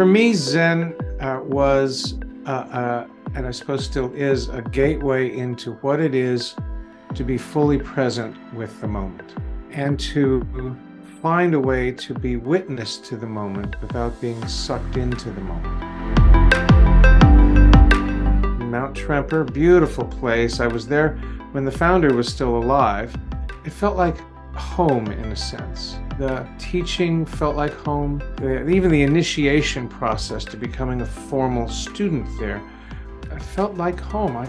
For me, Zen uh, was, uh, uh, and I suppose still is, a gateway into what it is to be fully present with the moment and to find a way to be witness to the moment without being sucked into the moment. Mount Tremper, beautiful place. I was there when the founder was still alive. It felt like home in a sense. The teaching felt like home. Even the initiation process to becoming a formal student there I felt like home. I...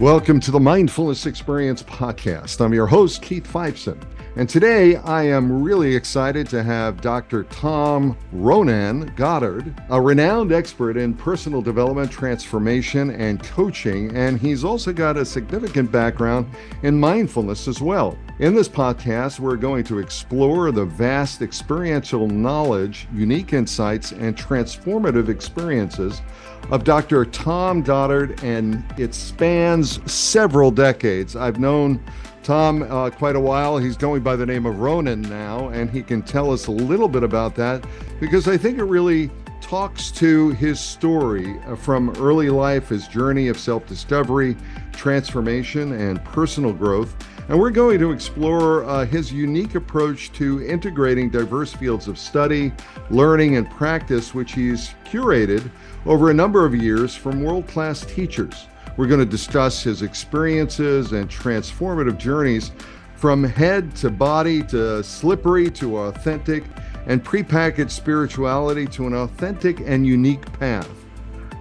Welcome to the Mindfulness Experience podcast. I'm your host, Keith Fiveson. And today I am really excited to have Dr. Tom Ronen Goddard, a renowned expert in personal development, transformation, and coaching. And he's also got a significant background in mindfulness as well. In this podcast, we're going to explore the vast experiential knowledge, unique insights, and transformative experiences of Dr. Tom Goddard, and it spans several decades. I've known Tom uh, quite a while. He's going by the name of Ronen now, and he can tell us a little bit about that because I think it really talks to his story uh, from early life, his journey of self discovery, transformation, and personal growth. And we're going to explore uh, his unique approach to integrating diverse fields of study, learning, and practice, which he's curated over a number of years from world class teachers. We're going to discuss his experiences and transformative journeys from head to body to slippery to authentic and prepackaged spirituality to an authentic and unique path.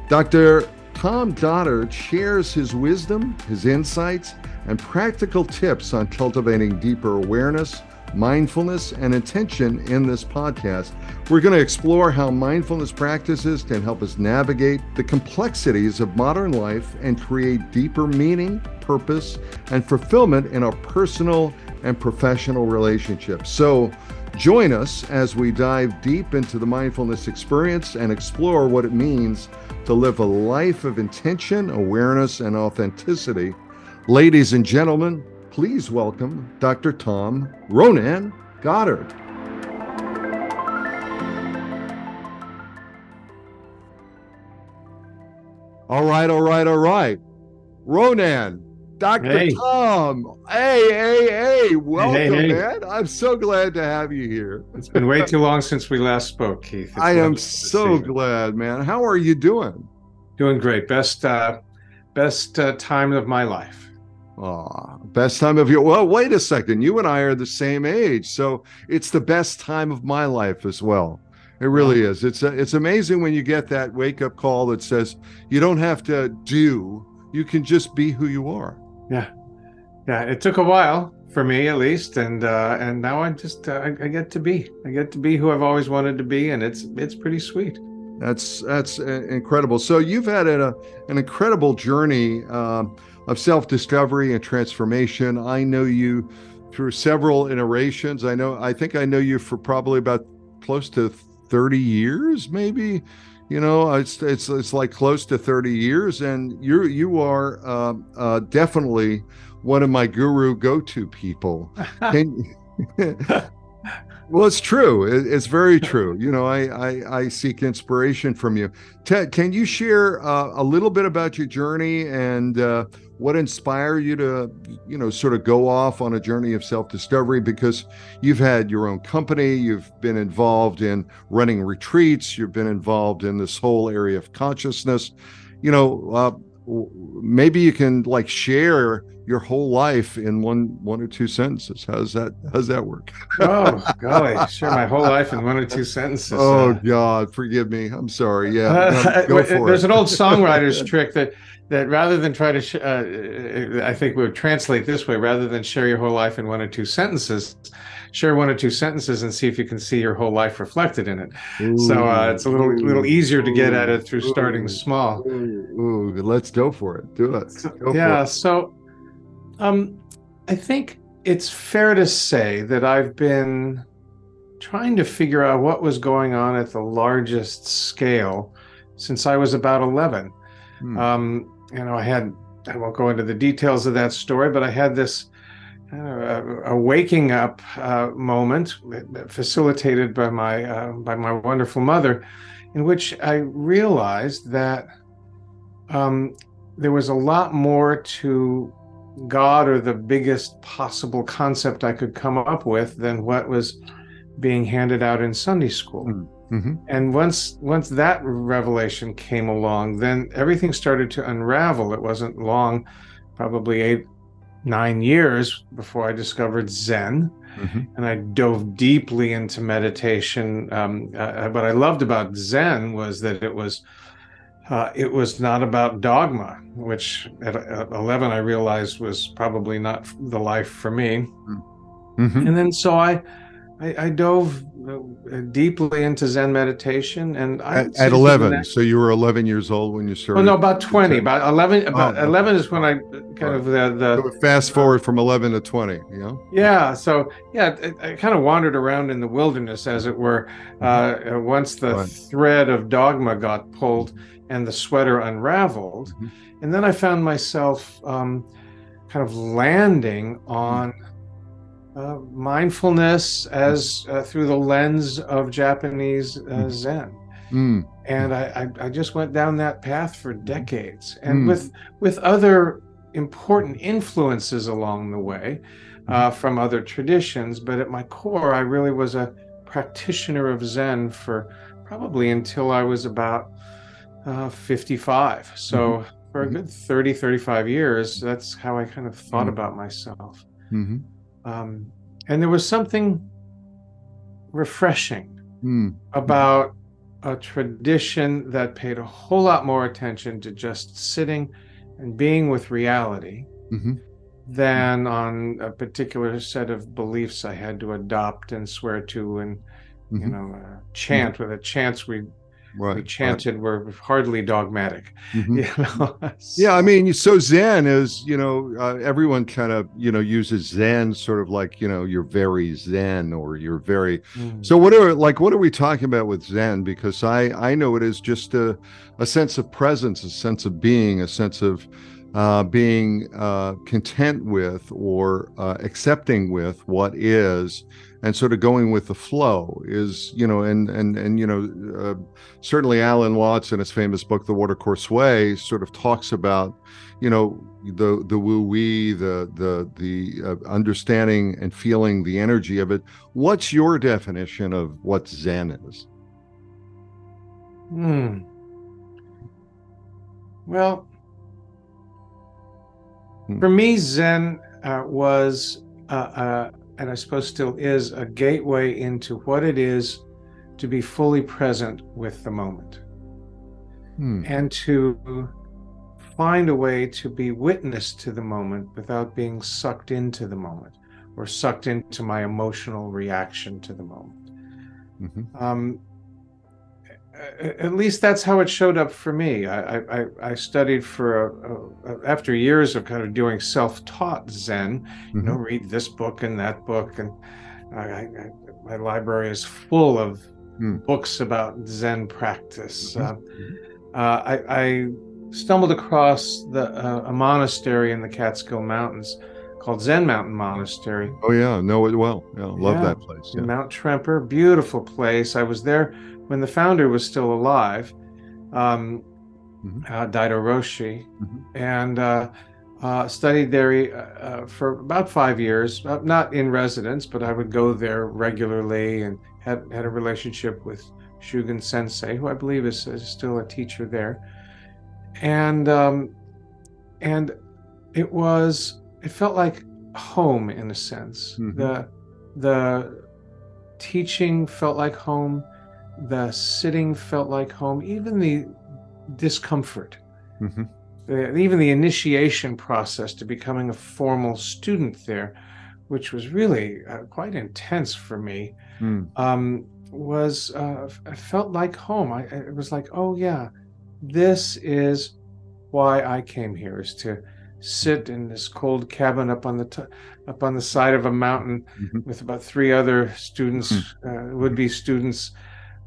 Dr. Tom Goddard shares his wisdom, his insights, and practical tips on cultivating deeper awareness, mindfulness, and intention in this podcast. We're going to explore how mindfulness practices can help us navigate the complexities of modern life and create deeper meaning, purpose, and fulfillment in our personal and professional relationships. So, join us as we dive deep into the mindfulness experience and explore what it means to live a life of intention, awareness, and authenticity. Ladies and gentlemen, please welcome Dr. Tom Ronen Goddard. All right, all right, all right. Ronen, Dr. Hey. Tom. Hey, hey, hey. Welcome, hey, hey. man. I'm so glad to have you here. It's been way too long since we last spoke, Keith. It's I am so glad, man. How are you doing? Doing great. Best uh best uh, time of my life. Oh, best time of your well, wait a second. You and I are the same age. So it's the best time of my life as well. It really is. It's a, it's amazing when you get that wake up call that says you don't have to do, you can just be who you are. Yeah. Yeah, it took a while for me at least and uh and now I'm just uh, I, I get to be. I get to be who I've always wanted to be and it's it's pretty sweet. That's that's uh, incredible. So you've had a, an incredible journey uh, of self discovery and transformation. I know you through several iterations. I know, I think I know you for probably about close to 30 years, maybe. You know, it's it's it's like close to 30 years, and you you are uh, uh, definitely one of my guru go to people. Can, well, it's true. It's very true. You know, I I, I seek inspiration from you. Ted, can you share uh, a little bit about your journey and uh, what inspired you to you know sort of go off on a journey of self-discovery because you've had your own company you've been involved in running retreats you've been involved in this whole area of consciousness you know uh, maybe you can like share your whole life in one one or two sentences. How's that how's that work? Oh golly share my whole life in one or two sentences oh uh, god forgive me. I'm sorry. Yeah uh, no, there's it. an old songwriter's trick that that rather than try to, sh- uh, I think we would translate this way: rather than share your whole life in one or two sentences, share one or two sentences and see if you can see your whole life reflected in it. Ooh, so uh, it's a little ooh, little easier to get at it through ooh, starting small. Ooh, let's go for it. Do it. Go yeah. It. So, um, I think it's fair to say that I've been trying to figure out what was going on at the largest scale since I was about 11. Hmm. Um, you know, I had, I won't go into the details of that story, but I had this a, a waking up uh, moment facilitated by my uh, by my wonderful mother, in which I realized that um, there was a lot more to God or the biggest possible concept I could come up with than what was being handed out in Sunday school. Mm-hmm. And once once that revelation came along, then everything started to unravel. It wasn't long, probably eight, nine years before I discovered Zen. Mm-hmm. And I dove deeply into meditation. Um, uh, what I loved about Zen was that it was uh, it was not about dogma, which at, at 11 I realized was probably not the life for me. Mm-hmm. And then so I, I, I dove uh, deeply into Zen meditation, and I at, at 11. That, so you were 11 years old when you started. Oh no, about 20. About 11. About oh, 11 is when I kind right. of the the. So fast forward from 11 to 20. Yeah. Yeah. So yeah, I, I kind of wandered around in the wilderness, as it were. Mm-hmm. Uh, once the right. thread of dogma got pulled and the sweater unraveled. Mm-hmm. And then I found myself um, kind of landing on uh, mindfulness as uh, through the lens of Japanese uh, mm-hmm. Zen. Mm. And I, I, just went down that path for decades, and mm. with with other important influences along the way uh, mm-hmm. from other traditions. But at my core, I really was a practitioner of Zen for probably until I was about uh, 55. So mm-hmm. for a mm-hmm. good 30, 35 years, that's how I kind of thought mm-hmm. about myself. Mm-hmm. Um, and there was something refreshing mm. about a tradition that paid a whole lot more attention to just sitting and being with reality mm-hmm. than on a particular set of beliefs I had to adopt and swear to and you mm-hmm. know uh, chant with a chance we right, we chanted right. were hardly dogmatic. Mm-hmm. You know? yeah, I mean, so Zen is, you know, uh, everyone kind of, you know, uses Zen sort of like, you know, you're very Zen or you're very. Mm. So what are like what are we talking about with Zen? Because I I know it is just a a sense of presence, a sense of being, a sense of uh, being uh, content with or uh, accepting with what is and sort of going with the flow is you know and and and you know uh, certainly alan watts in his famous book the watercourse way sort of talks about you know the the wu wei the the the uh, understanding and feeling the energy of it. What's your definition of what zen is? Hmm. Well hmm. for me zen uh, was uh, uh and I suppose still is, a gateway into what it is to be fully present with the moment hmm. and to find a way to be witness to the moment without being sucked into the moment or sucked into my emotional reaction to the moment. Mm-hmm. Um, at least that's how it showed up for me. I, I, I studied for a, a, after years of kind of doing self-taught Zen. Mm-hmm. You know, mm-hmm. read this book and that book, and I, my library is full of mm. books about Zen practice. Mm-hmm. Uh, uh, I, stumbled across the uh, a monastery in the Catskill Mountains called Zen Mountain Monastery. Oh yeah, know it well. Yeah, love yeah. that place. Yeah. Mount Tremper, beautiful place. I was there when the founder was still alive, um, mm-hmm. uh, Daido Roshi, mm-hmm. and uh, uh, studied there uh, for about five years, uh, not in residence, but I would go there regularly and had, had a relationship with Shugen Sensei, who I believe is, is still a teacher there. And um, and it was it felt like home in a sense. Mm-hmm. The the teaching felt like home the sitting felt like home, even the discomfort, mm-hmm. the, even the initiation process to becoming a formal student there, which was really uh, quite intense for me, mm. um, was uh, felt like home. I it was like, oh yeah, this is why I came here is to sit in this cold cabin up on the t- up on the side of a mountain mm-hmm. with about three other students, mm-hmm. uh, would be students,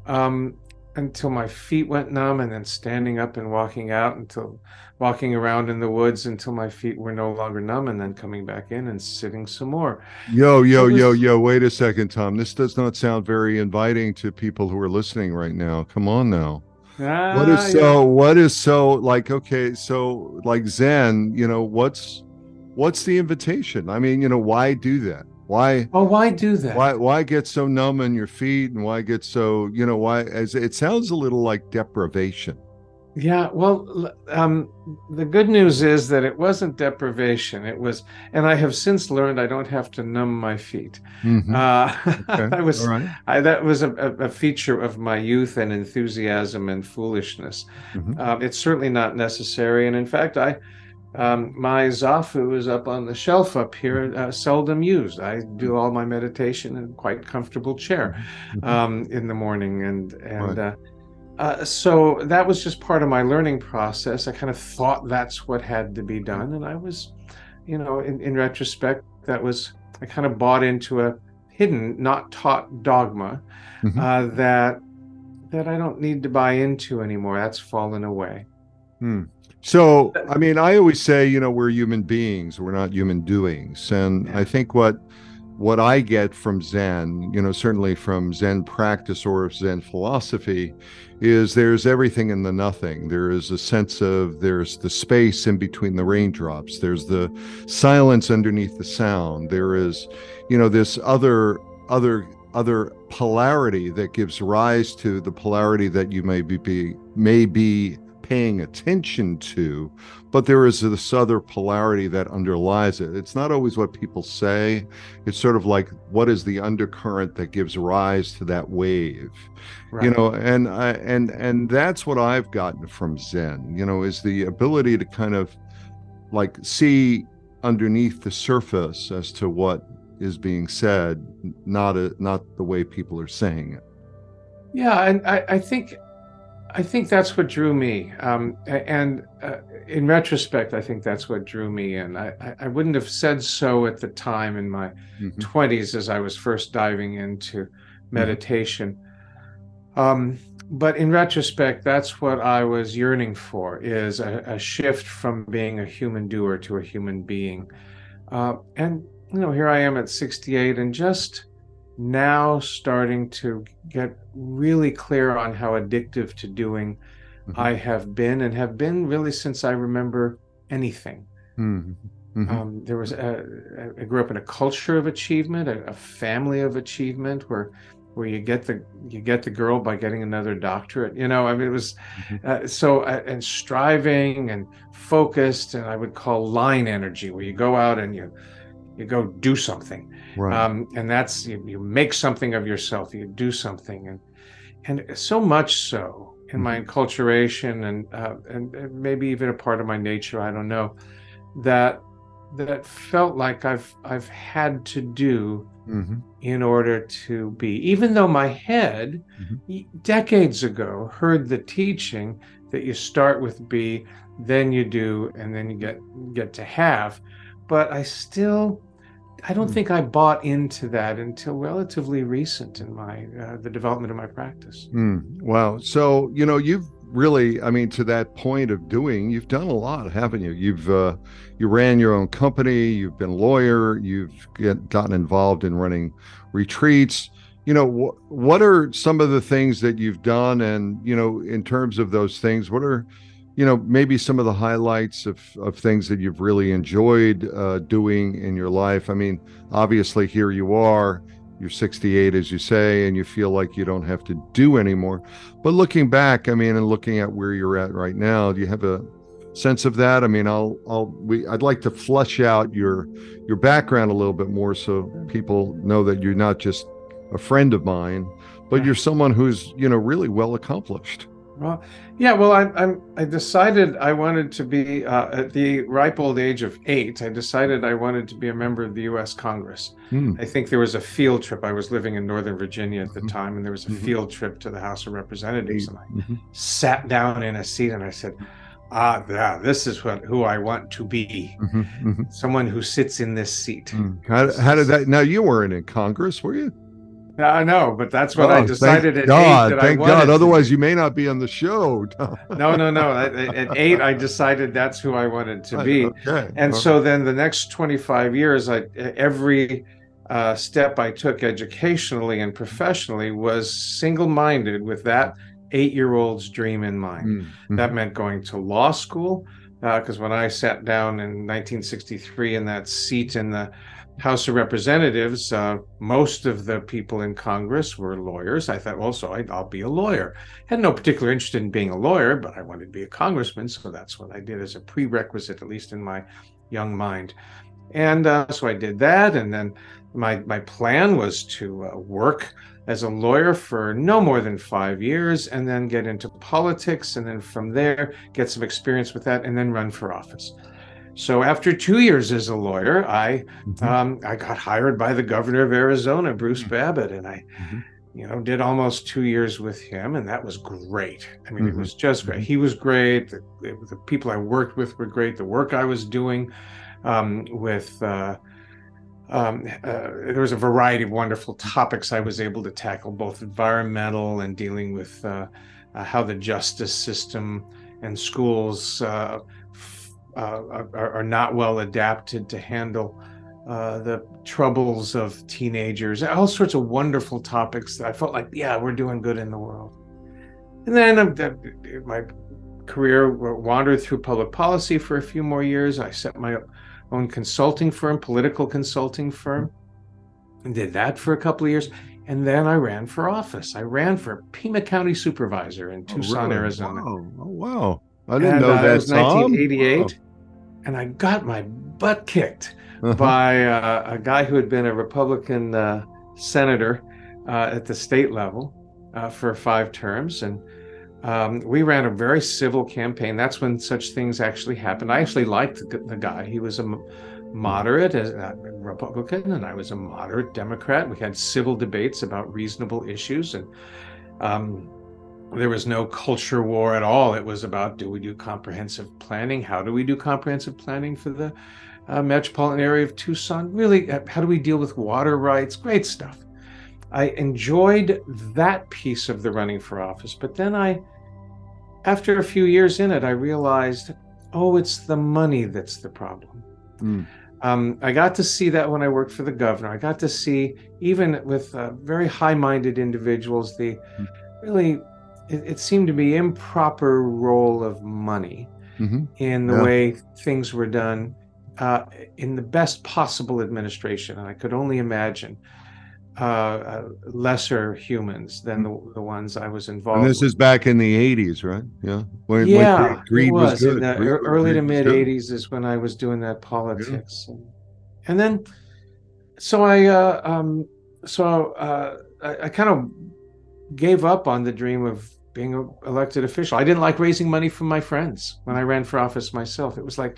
um, until my feet went numb and then standing up and walking out until walking around in the woods until my feet were no longer numb and then coming back in and sitting some more. Yo yo was, yo yo wait a second tom. This does not sound very inviting to people who are listening right now. Come on now. Ah, what is so yeah. what is so like okay so like zen you know what's what's the invitation? I mean you know why do that why oh why do that why why get so numb in your feet and why get so you know why as it sounds a little like deprivation yeah well um, the good news is that it wasn't deprivation it was and i have since learned i don't have to numb my feet mm-hmm. uh, okay. i was right. I, that was a, a, feature of my youth and enthusiasm and foolishness mm-hmm. uh, it's certainly not necessary and in fact i um, my Zafu is up on the shelf up here, uh, seldom used. I do all my meditation in a quite comfortable chair mm-hmm. um, in the morning, and and right. uh, uh, so that was just part of my learning process. I kind of thought that's what had to be done, and I was, you know, in, in retrospect, that was I kind of bought into a hidden, not taught dogma mm-hmm. Uh, that that I don't need to buy into anymore. That's fallen away. Hmm. So, I mean, I always say, you know, we're human beings, we're not human doings. And yeah. I think what what I get from Zen, you know, certainly from Zen practice or Zen philosophy, is there's everything in the nothing. There is a sense of there's the space in between the raindrops, there's the silence underneath the sound, there is, you know, this other other other polarity that gives rise to the polarity that you may be, be may be paying attention to, but there is this other polarity that underlies it. It's not always what people say. It's sort of like what is the undercurrent that gives rise to that wave, right. you know. And I, and and that's what I've gotten from Zen. You know, is the ability to kind of like see underneath the surface as to what is being said, not a, not the way people are saying it. Yeah, and I, I think I think that's what drew me. Um, and uh, in retrospect, I think that's what drew me in. I, I wouldn't have said so at the time in my mm-hmm. 20s as I was first diving into mm-hmm. meditation. Mm-hmm. Um, but in retrospect, that's what I was yearning for is a, a shift from being a human doer to a human being. Uh, and, you know, here I am at 68 and just now starting to get really clear on how addictive to doing mm-hmm. I have been and have been really since I remember anything. Mm-hmm. Mm-hmm. Um, there was a, I grew up in a culture of achievement, a, a, family of achievement where where you get the you get the girl by getting another doctorate. You know, I mean, it was mm-hmm. uh, so uh, and striving and focused, and I would call line energy, where you go out and you you go do something right. um, and that's you, you, make something of yourself you do something and and so much so in my mm-hmm. enculturation and, uh, and, and maybe even a part of my nature i don't know that that felt like i've i've had to do mm-hmm. in order to be even though my head mm-hmm. decades ago heard the teaching that you start with be then you do and then you get get to have but I still I don't hmm. think I bought into that until relatively recent in my uh, the development of my practice. Mm, wow. So you know you've really, I mean, to that point of doing, you've done a lot, haven't you? You've uh, you ran your own company. You've been a lawyer. You've get, gotten involved in running retreats. You know, wh- what are some of the things that you've done? And you know, in terms of those things, what are you know maybe some of the highlights of, of things that you've really enjoyed uh, doing in your life. I mean obviously here you are you're 68 as you say and you feel like you don't have to do anymore. But looking back i mean and looking at where you're at right now do you have a sense of that? I mean i'll i'll we i'd like to flesh out your your background a little bit more so people know that you're not just a friend of mine but you're someone who's you know really well accomplished well, yeah. Well, I, I'm. I decided I wanted to be uh, at the ripe old age of eight. I decided I wanted to be a member of the U.S. Congress. Mm. I think there was a field trip. I was living in Northern Virginia at the mm-hmm. time, and there was a mm-hmm. field trip to the House of Representatives. And I mm-hmm. sat down in a seat, and I said, "Ah, yeah, this is what who I want to be. Mm-hmm. Mm-hmm. Someone who sits in this seat." Mm. How, how did that? Now you weren't in Congress, were you? I know, but that's what Oh, I decided at God, eight that thank I wanted. God. Otherwise, you may not be on the show. no, no, no. At, at eight, I decided that's who I wanted to be. Okay. And All so then the next 25 years, I every uh, step I took educationally and professionally was single-minded with that eight-year-old's dream in mind. Mm, That meant going to law school, because when I sat down in 1963 in that seat in the House of Representatives, uh, most of the people in Congress were lawyers. I thought, well, so I, I'll be a lawyer. Had no particular interest in being a lawyer, but I wanted to be a congressman, so that's what I did as a prerequisite, at least in my young mind. And uh, so I did that, and then my my plan was to uh, work as a lawyer for no more than five years, and then get into politics, and then from there get some experience with that, and then run for office. So after two years as a lawyer, I Mhm. um, I got hired by the governor of Arizona, Bruce Mhm. Babbitt, and I, Mhm. you know, did almost two years with him, and that was great. I mean, it Mhm. was just great. Mhm. He was great. The, the people I worked with were great. The work I was doing um, with uh, um, uh, there was a variety of wonderful topics I was able to tackle, both environmental and dealing with uh, uh, how the justice system and schools uh, uh, are, are not well adapted to handle uh, the troubles of teenagers, all sorts of wonderful topics that I felt like, yeah, we're doing good in the world. And then my career wandered through public policy for a few more years. I set my own consulting firm, political consulting firm, and did that for a couple of years. And then I ran for office. I ran for Pima County Supervisor in Oh, Tucson, really? Arizona. Wow. Oh, wow. I didn't And, know uh, that. It was Tom. 1988, and I got my butt kicked Wow. by uh, a guy who had been a Republican uh, senator uh, at the state level uh, for five terms, and um, we ran a very civil campaign. That's when such things actually happened. I actually liked the, guy. He was a moderate Republican, and I was a moderate Democrat. We had civil debates about reasonable issues, and um, there was no culture war at all. It was about do we do comprehensive planning? How do we do comprehensive planning for the uh, metropolitan area of Tucson? Really, uh, how do we deal with water rights? Great stuff. I enjoyed that piece of the running for office, but then I, after a few years in it, I realized, oh, it's the money that's the problem. Mm. Um, I got to see that when I worked for the governor. I got to see, even with uh, very high minded individuals, the Mm. really, it, it seemed to be improper role of money Mhm. in the Yeah. way things were done uh, in the best possible administration. And I could only imagine uh, uh, lesser humans than the, the ones I was involved And this with. is back in the 80s, right? Yeah. When, when yeah, greed it was, good. in the Greed- early to greed was mid 80s is when I was doing that politics. And, and then, so I, uh, um, so uh, I, I kind of gave up on the dream of being an elected official. I didn't like raising money from my friends when I ran for office myself. It was like,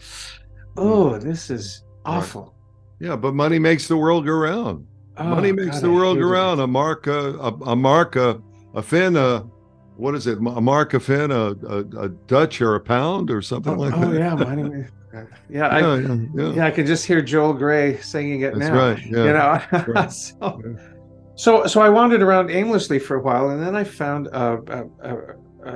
oh, this is Right. awful. Yeah, but money makes the world go round. Money Oh, makes God, the world go round. A mark, a, a, a mark, a, a fin, a, what is it? A mark, a fin, a, a, a Dutch or a pound or something Oh, like oh, that. yeah, money. Yeah, I, yeah, yeah, yeah. I can just hear Joel Grey singing it That's now. right. Yeah. You know, Right. so, Yeah. so so I wandered around aimlessly for a while, and then I found a, a, a,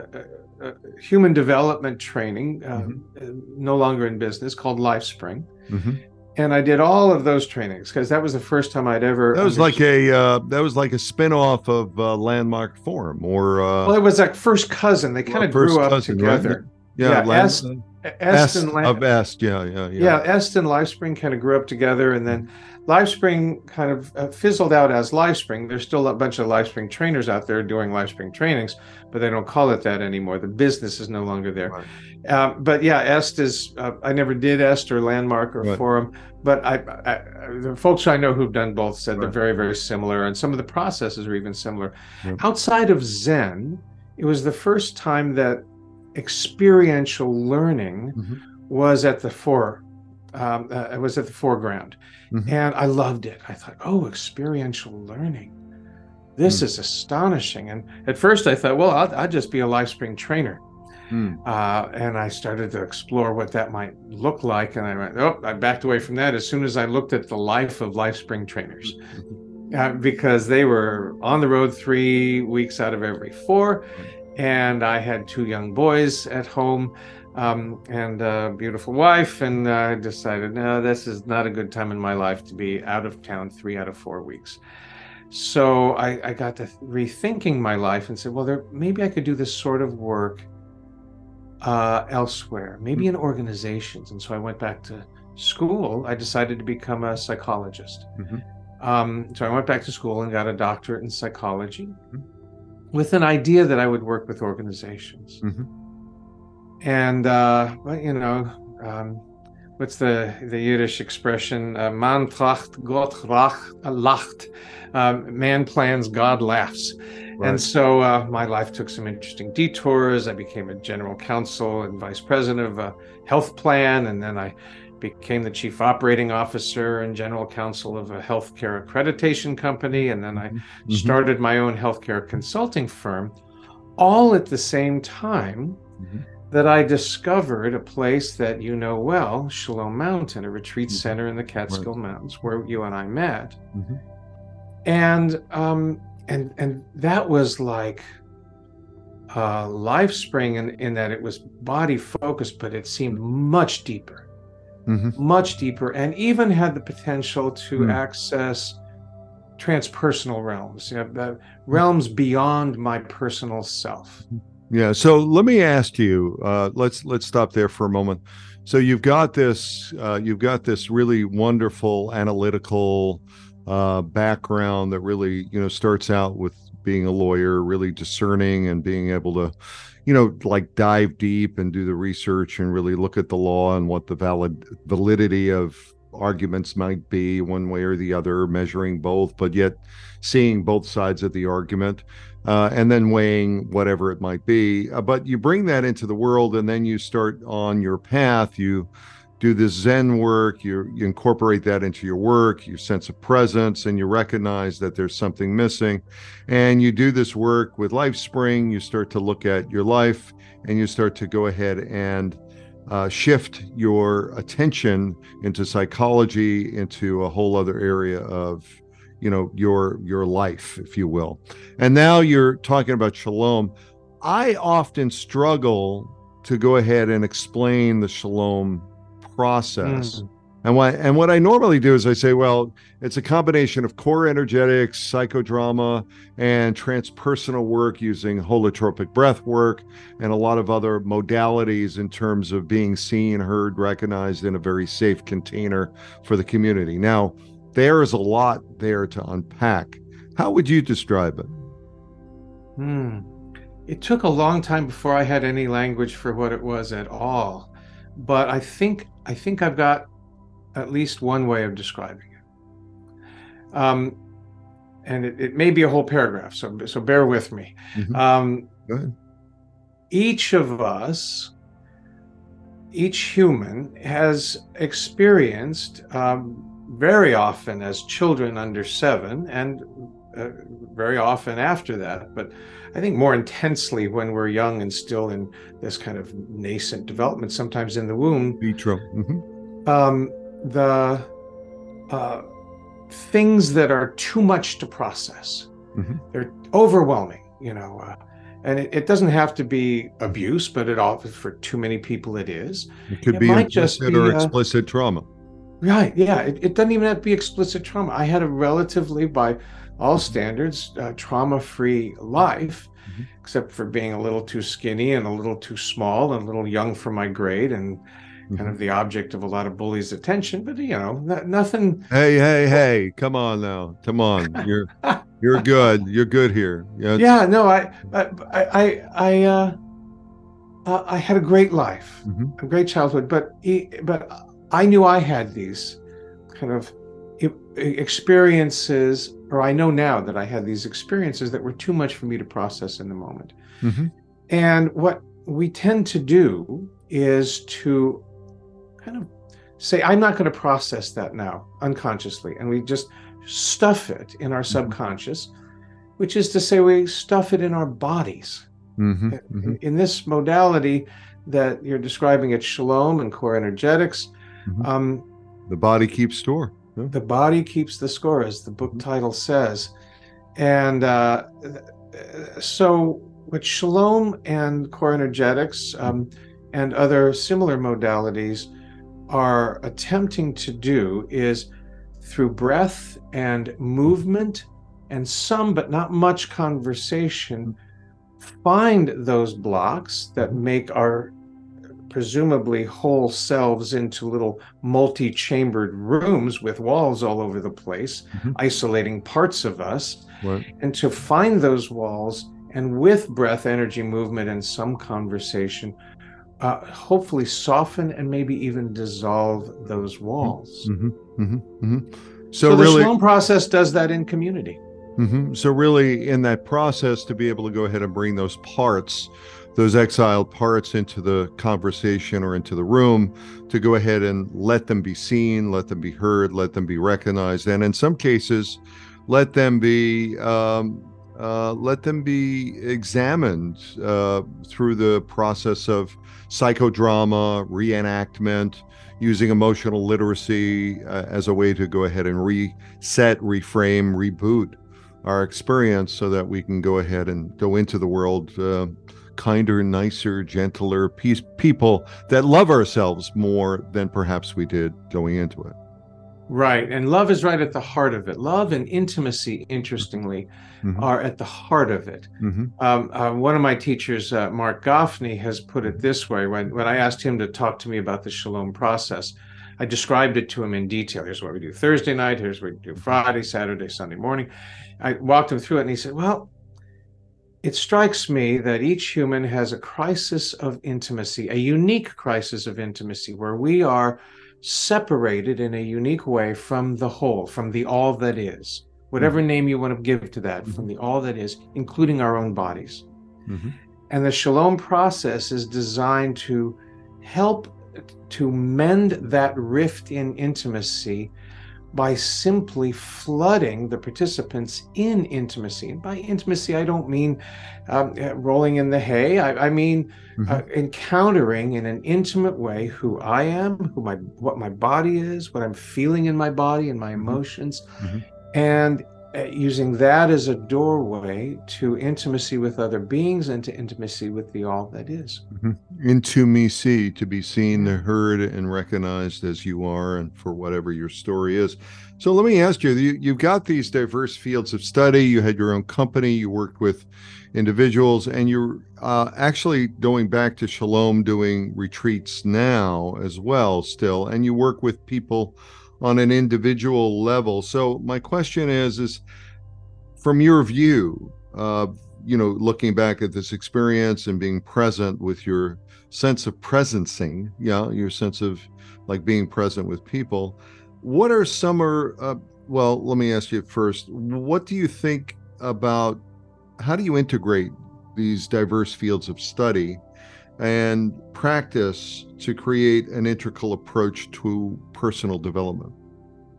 a, human development training, uh, Mm-hmm. no longer in business, called LifeSpring, Mhm. And I did all of those trainings because that was the first time I'd ever. That was like a uh, that was like a spin-off of uh, Landmark Forum or uh, Well, it was like first cousin. They kind of grew up cousin, right? together. yeah, yeah, Land- Est- Est Est of Est. Yeah, yeah, yeah. yeah, Est and LifeSpring kind of grew up together, and then LifeSpring kind of uh, fizzled out as LifeSpring. There's still a bunch of LifeSpring trainers out there doing LifeSpring trainings, but they don't call it that anymore. The business is no longer there. Right. Um, but yeah, Est is. Uh, I never did Est or Landmark or Right. Forum, but I, I, the folks I know who've done both said they're very, very similar, and some of the processes are even similar. Outside of Zen, it was the first time that experiential learning Mhm. was at the fore. Um, uh, it was at the foreground, Mhm. and I loved it. I thought, oh, experiential learning. This Hmm. is astonishing. And at first, I thought, well, I'll, I'll just be a LifeSpring trainer. Hmm. Uh, and I started to explore what that might look like. And I went, oh, I backed away from that as soon as I looked at the life of LifeSpring trainers. uh, because they were on the road three weeks out of every four. And I had two young boys at home um, and a beautiful wife. And I decided, no, this is not a good time in my life to be out of town three out of four weeks. So I, I got to rethinking my life and said, well, there maybe I could do this sort of work uh, elsewhere, maybe in organizations. And so I went back to school. I decided to become a psychologist. Mm-hmm. Um, so I went back to school and got a doctorate in psychology mm-hmm. with an idea that I would work with organizations. Mm-hmm. And, uh, well, you know, um, what's the, the Yiddish expression? Uh, man tracht, Gott lacht. Um, man plans, God laughs. Right. And so uh, my life took some interesting detours. I became a general counsel and vice president of a health plan. And then I became the chief operating officer and general counsel of a healthcare accreditation company. And then I mm-hmm. started my own healthcare consulting firm, all at the same time mm-hmm. That I discovered a place that you know well, Shalom Mountain, a retreat mm-hmm. center in the Catskill right. Mountains, where you and I met. Mm-hmm. And um, and and that was like uh, LifeSpring in, in that it was body focused, but it seemed much deeper mm-hmm. much deeper, and even had the potential to mm. access transpersonal realms, you know, the realms beyond my personal self. Yeah. So let me ask you. Uh, let's let's stop there for a moment. So you've got this. Uh, you've got this really wonderful analytical uh, background that really you know starts out with being a lawyer, really discerning and being able to you know, like dive deep and do the research and really look at the law and what the valid validity of arguments might be one way or the other, measuring both, but yet seeing both sides of the argument. Uh, and then weighing whatever it might be. Uh, but you bring that into the world, and then you start on your path. You do this Zen work, you, you incorporate that into your work, your sense of presence, and you recognize that there's something missing. And you do this work with LifeSpring, you start to look at your life and you start to go ahead and uh, shift your attention into psychology, into a whole other area of you know your your life if you will and now you're talking about shalom i often struggle to go ahead and explain the shalom process. Mm. And what and what I normally do is I say, well, it's a combination of core energetics, psychodrama, and transpersonal work using holotropic breath work and a lot of other modalities in terms of being seen, heard, recognized in a very safe container for the community. Now, there is a lot there to unpack. How would you describe it? Hmm. It took a long time before I had any language for what it was at all. But I think I think I've got at least one way of describing it. Um, and it, it, may be a whole paragraph, so so bear with me. Mm-hmm. Um, each of us, each human, has experienced um, very often as children under seven, and uh, very often after that, but I think more intensely when we're young and still in this kind of nascent development, sometimes in the womb. Vitro. Mm-hmm. Um, the uh, things that are too much to process. Mm-hmm. They're overwhelming, you know. Uh, and it, it, doesn't have to be abuse, but it often for too many people it is. It could it be implicit or uh, explicit trauma. Right. Yeah. It, it, doesn't even have to be explicit trauma. I had a relatively, by all standards, uh, trauma free life, mm-hmm. except for being a little too skinny and a little too small and a little young for my grade and mm-hmm. kind of the object of a lot of bullies' attention. But, you know, nothing. Hey, hey, hey, come on now. Come on. You're. You're good. You're good here. Yeah. yeah no, I, I, I, I, uh, uh, I had a great life, mm-hmm. a great childhood, but, but I knew I had these kind of experiences, or I know now that I had these experiences that were too much for me to process in the moment. Mm-hmm. And what we tend to do is to kind of say, I'm not going to process that now unconsciously. And we just stuff it in our mm-hmm. subconscious, which is to say, we stuff it in our bodies. Mm-hmm. mm-hmm. In, this modality that you're describing at Shalom and core energetics, mm-hmm. um, the body keeps store The body keeps the score, as the book title says. And uh, so, what Shalom and core energetics um, and other similar modalities are attempting to do is through breath and movement and some, but not much conversation, find those blocks that make our presumably whole selves into little multi chambered rooms with walls all over the place, mm-hmm. isolating parts of us. Right. And to find those walls and with breath, energy, movement, and some conversation, uh, hopefully soften and maybe even dissolve those walls. Mm-hmm. Mm-hmm. mm-hmm. So, so, the really, Shalom process does that in community. Mm-hmm. So, really, in that process, to be able to go ahead and bring those parts those exiled parts into the conversation or into the room to go ahead and let them be seen, let them be heard, let them be recognized, and in some cases, let them be um, uh, let them be examined uh, through the process of psychodrama, reenactment, using emotional literacy uh, as a way to go ahead and reset, reframe, reboot our experience so that we can go ahead and go into the world uh, kinder, nicer, gentler peace, people that love ourselves more than perhaps we did going into it. Right. And love is right at the heart of it. Love and intimacy, interestingly, mm-hmm. are at the heart of it. Mm-hmm. Um, uh, one of my teachers, uh, Marc Gafni, has put it this way when, when I asked him to talk to me about the shalom process. I described it to him in detail. Here's what we do Thursday night, here's what we do Friday, Saturday, Sunday morning. I walked him through it and he said, Well, it strikes me that each human has a crisis of intimacy, a unique crisis of intimacy, where we are separated in a unique way from the whole, from the all that is, whatever mm-hmm. name you want to give to that, mm-hmm. from the all that is, including our own bodies. Mm-hmm. And the shalom process is designed to help to mend that rift in intimacy by simply flooding the participants in intimacy. And by intimacy, I don't mean um, uh, rolling in the hay. I, I mean mm-hmm. uh, encountering in an intimate way who I am, who my what my body is, what I'm feeling in my body and my mm-hmm. emotions, mm-hmm. and using that as a doorway to intimacy with other beings and to intimacy with the all that is. Mm-hmm. Into me see, to be seen, heard, and recognized as you are, and for whatever your story is. So let me ask you, you you've got these diverse fields of study, you had your own company, you worked with individuals, and you're uh, actually going back to Shalom doing retreats now as well, still, and you work with people on an individual level. So my question is, is from your view, uh, you know, looking back at this experience and being present with your sense of presencing, yeah, your sense of like being present with people, what are some are, uh, well, let me ask you first, what do you think about how do you integrate these diverse fields of study and practice to create an integral approach to personal development?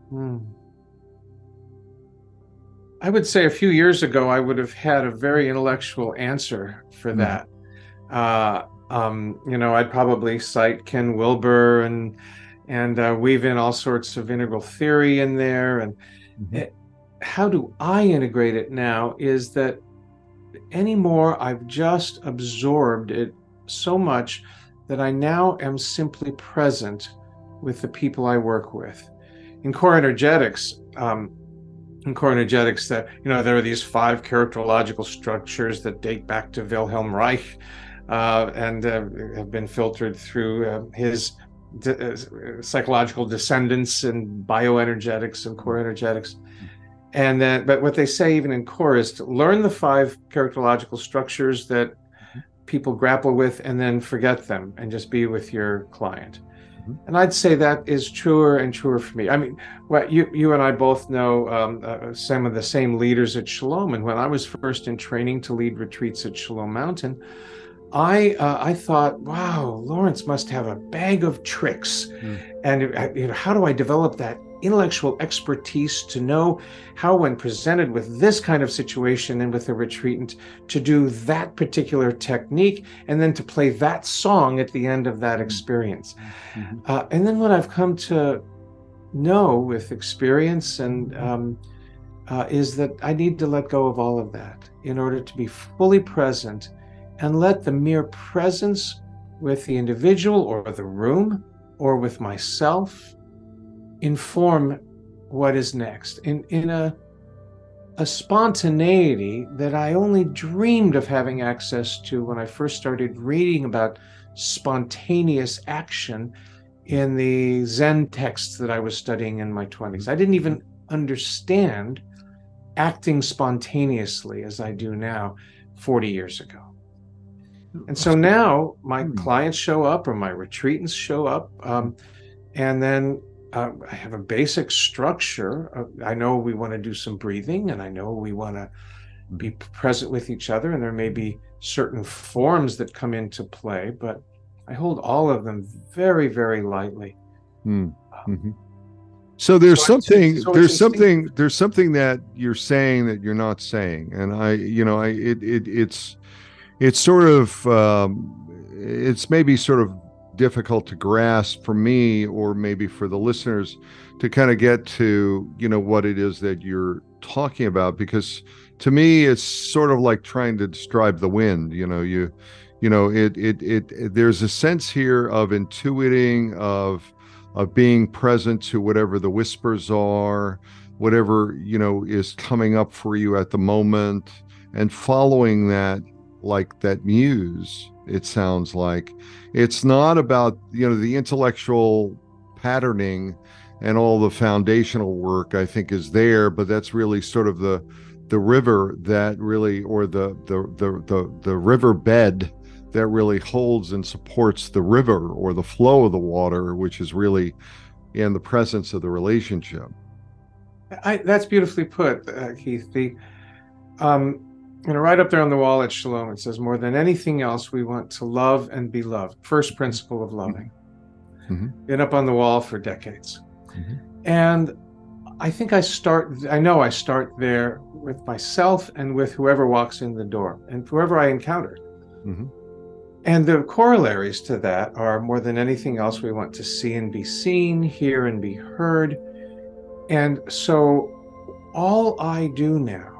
Hmm. I would say a few years ago, I would have had a very intellectual answer for mm. that. Uh, um, you know, I'd probably cite Ken Wilber and and uh, weave in all sorts of integral theory in there. And mm-hmm. it, how do I integrate it now? Is that anymore? I've just absorbed it so much that I now am simply present with the people I work with. In core energetics, um, in core energetics, that you know there are these five characterological structures that date back to Wilhelm Reich, uh, and uh, have been filtered through uh, his de- uh, psychological descendants and bioenergetics and core energetics. And then, but what they say even in core is to learn the five characterological structures that people grapple with and then forget them and just be with your client. Mm-hmm. And I'd say that is truer and truer for me. I mean, well, you you and I both know um, uh, some of the same leaders at Shalom. And when I was first in training to lead retreats at Shalom Mountain, I uh, I thought, wow, Lawrence must have a bag of tricks, mm. and uh, you know, how do I develop that intellectual expertise to know how, when presented with this kind of situation and with a retreatant, to do that particular technique and then to play that song at the end of that mm-hmm. experience. Mm-hmm. Uh, and then what I've come to know with experience and um, uh, is that I need to let go of all of that in order to be fully present and let the mere presence with the individual or the room or with myself inform what is next in, in a, a spontaneity that I only dreamed of having access to when I first started reading about spontaneous action in the Zen texts that I was studying in my 20s. I didn't even understand acting spontaneously as I do now 40 years ago. And so now my hmm. clients show up or my retreatants show up, um, and then uh, I have a basic structure. I know we want to do some breathing, and I know we want to be present with each other, and there may be certain forms that come into play, but I hold all of them very, very lightly. Mm. Mm-hmm. So there's so something so there's something there's something that you're saying that you're not saying, and I you know I it, it it's it's sort of um, it's maybe sort of difficult to grasp for me or maybe for the listeners to kind of get to you know what it is that you're talking about because to me it's sort of like trying to describe the wind you know you you know it it it, it there's a sense here of intuiting of of being present to whatever the whispers are whatever you know is coming up for you at the moment and following that like that muse it sounds like. It's not about you know the intellectual patterning and all the foundational work i think is there but that's really sort of the the river that really or the the the the, the river bed that really holds and supports the river or the flow of the water which is really in the presence of the relationship. I, that's beautifully put uh, keith. The um you know, right up there on the wall at Shalom, it says, more than anything else, we want to love and be loved. First principle of loving. Mm-hmm. Been up on the wall for decades. Mm-hmm. And I think I start, I know I start there with myself and with whoever walks in the door and whoever I encounter. Mm-hmm. And the corollaries to that are more than anything else, we want to see and be seen, hear and be heard. And so all I do now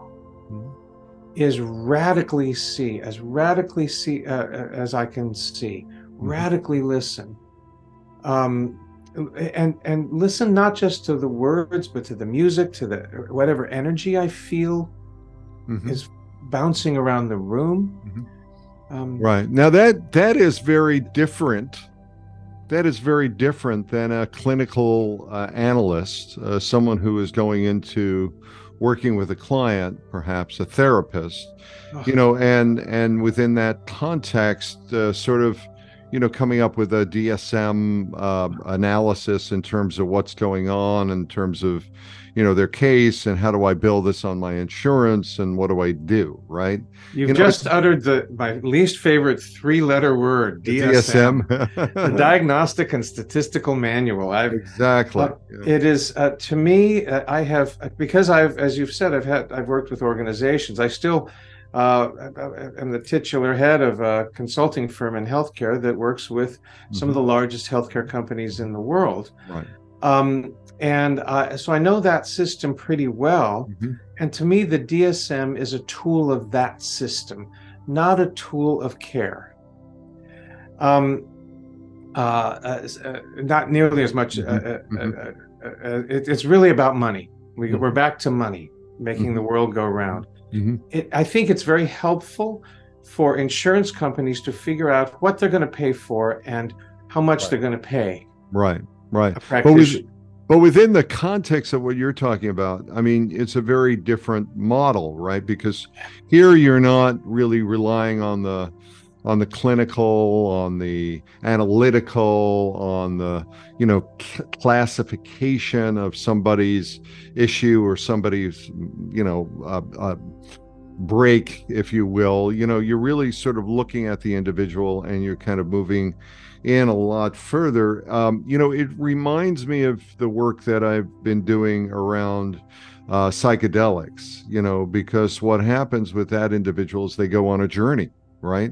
is radically see, as radically see uh, uh, as I can see, mm-hmm. radically listen, um, and and listen not just to the words, but to the music, to the whatever energy I feel mm-hmm. is bouncing around the room. Mm-hmm. Um, right now, that that is very different. That is very different than a clinical uh, analyst, uh, someone who is going into working with a client, perhaps a therapist, oh. you know, and and within that context, uh, sort of, you know, coming up with a DSM uh, analysis in terms of what's going on, in terms of, you know, their case and how do I bill this on my insurance and what do I do, right? You've you know, just uttered the my least favorite three-letter word, DSM, DSM. the Diagnostic and Statistical Manual. I've, exactly. Uh, yeah. It is uh, to me. Uh, I have because I've, as you've said, I've had I've worked with organizations. I still. Uh, I'm the titular head of a consulting firm in healthcare that works with mm-hmm. some of mm-hmm. the largest healthcare companies in the world. Right. Um, and uh, so I know that system pretty well. Mm-hmm. And to me, the DSM is a tool of that system, not a tool of care. Um, uh, uh, uh not nearly as much. Uh, mm-hmm. Uh, mm-hmm. It, it's really about money. We, are mm-hmm. back to money, making the mm-hmm. world go round. Mm-hmm. It, I think it's very helpful for insurance companies to figure out what they're going to pay for and how much right. they're going to pay. Right, right. But we, but within the context of what you're talking about, I mean, it's a very different model, right? Because here you're not really relying on the on the clinical, on the analytical, on the you know classification of somebody's issue or somebody's you know uh, uh, break, if you will. You know, you're really sort of looking at the individual and you're kind of moving in a lot further. Um, you know, it reminds me of the work that I've been doing around uh, psychedelics, you know, because what happens with that individual is they go on a journey, right?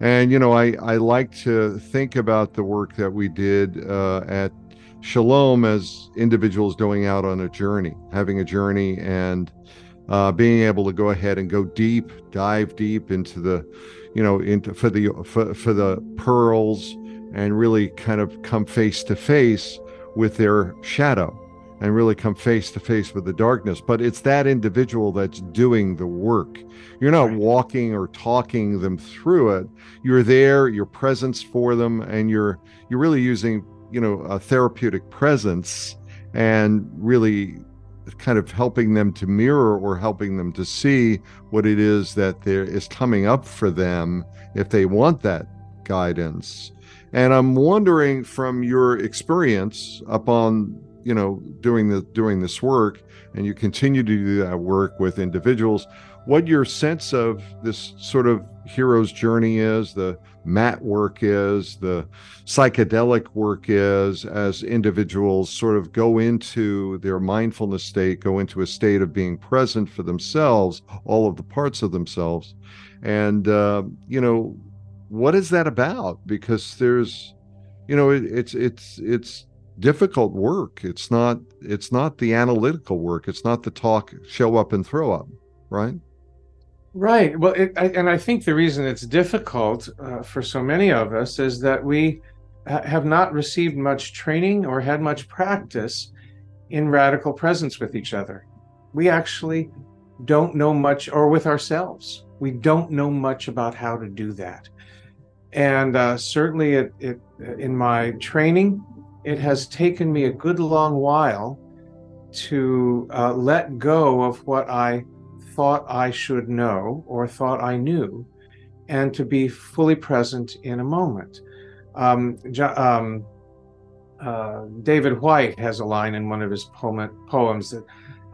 And, you know, I, I like to think about the work that we did uh, at shalom as individuals going out on a journey, having a journey and uh, being able to go ahead and go deep, dive deep into the, you know, into for the for, for the pearls and really kind of come face to face with their shadow and really come face to face with the darkness. But it's that individual that's doing the work. You're not walking or talking them through it. You're there, your presence for them, and you're you're really using, you know, a therapeutic presence and really kind of helping them to mirror or helping them to see what it is that there is coming up for them if they want that guidance. And I'm wondering from your experience upon you know doing the doing this work and you continue to do that work with individuals what your sense of this sort of hero's journey is the mat work is the psychedelic work is as individuals sort of go into their mindfulness state go into a state of being present for themselves all of the parts of themselves and uh, you know what is that about because there's you know it, it's it's it's difficult work. It's not it's not the analytical work. It's not the talk, show up and throw up, right? Right. Well, it, I, and I think the reason it's difficult uh, for so many of us is that we ha- have not received much training or had much practice in radical presence with each other. We actually don't know much, or with ourselves. We don't know much about how to do that. And uh, certainly, it, it in my training, it has taken me a good long while to uh, let go of what I thought I should know or thought I knew, and to be fully present in a moment. Um, um, uh, David Whyte has a line in one of his poem, poems that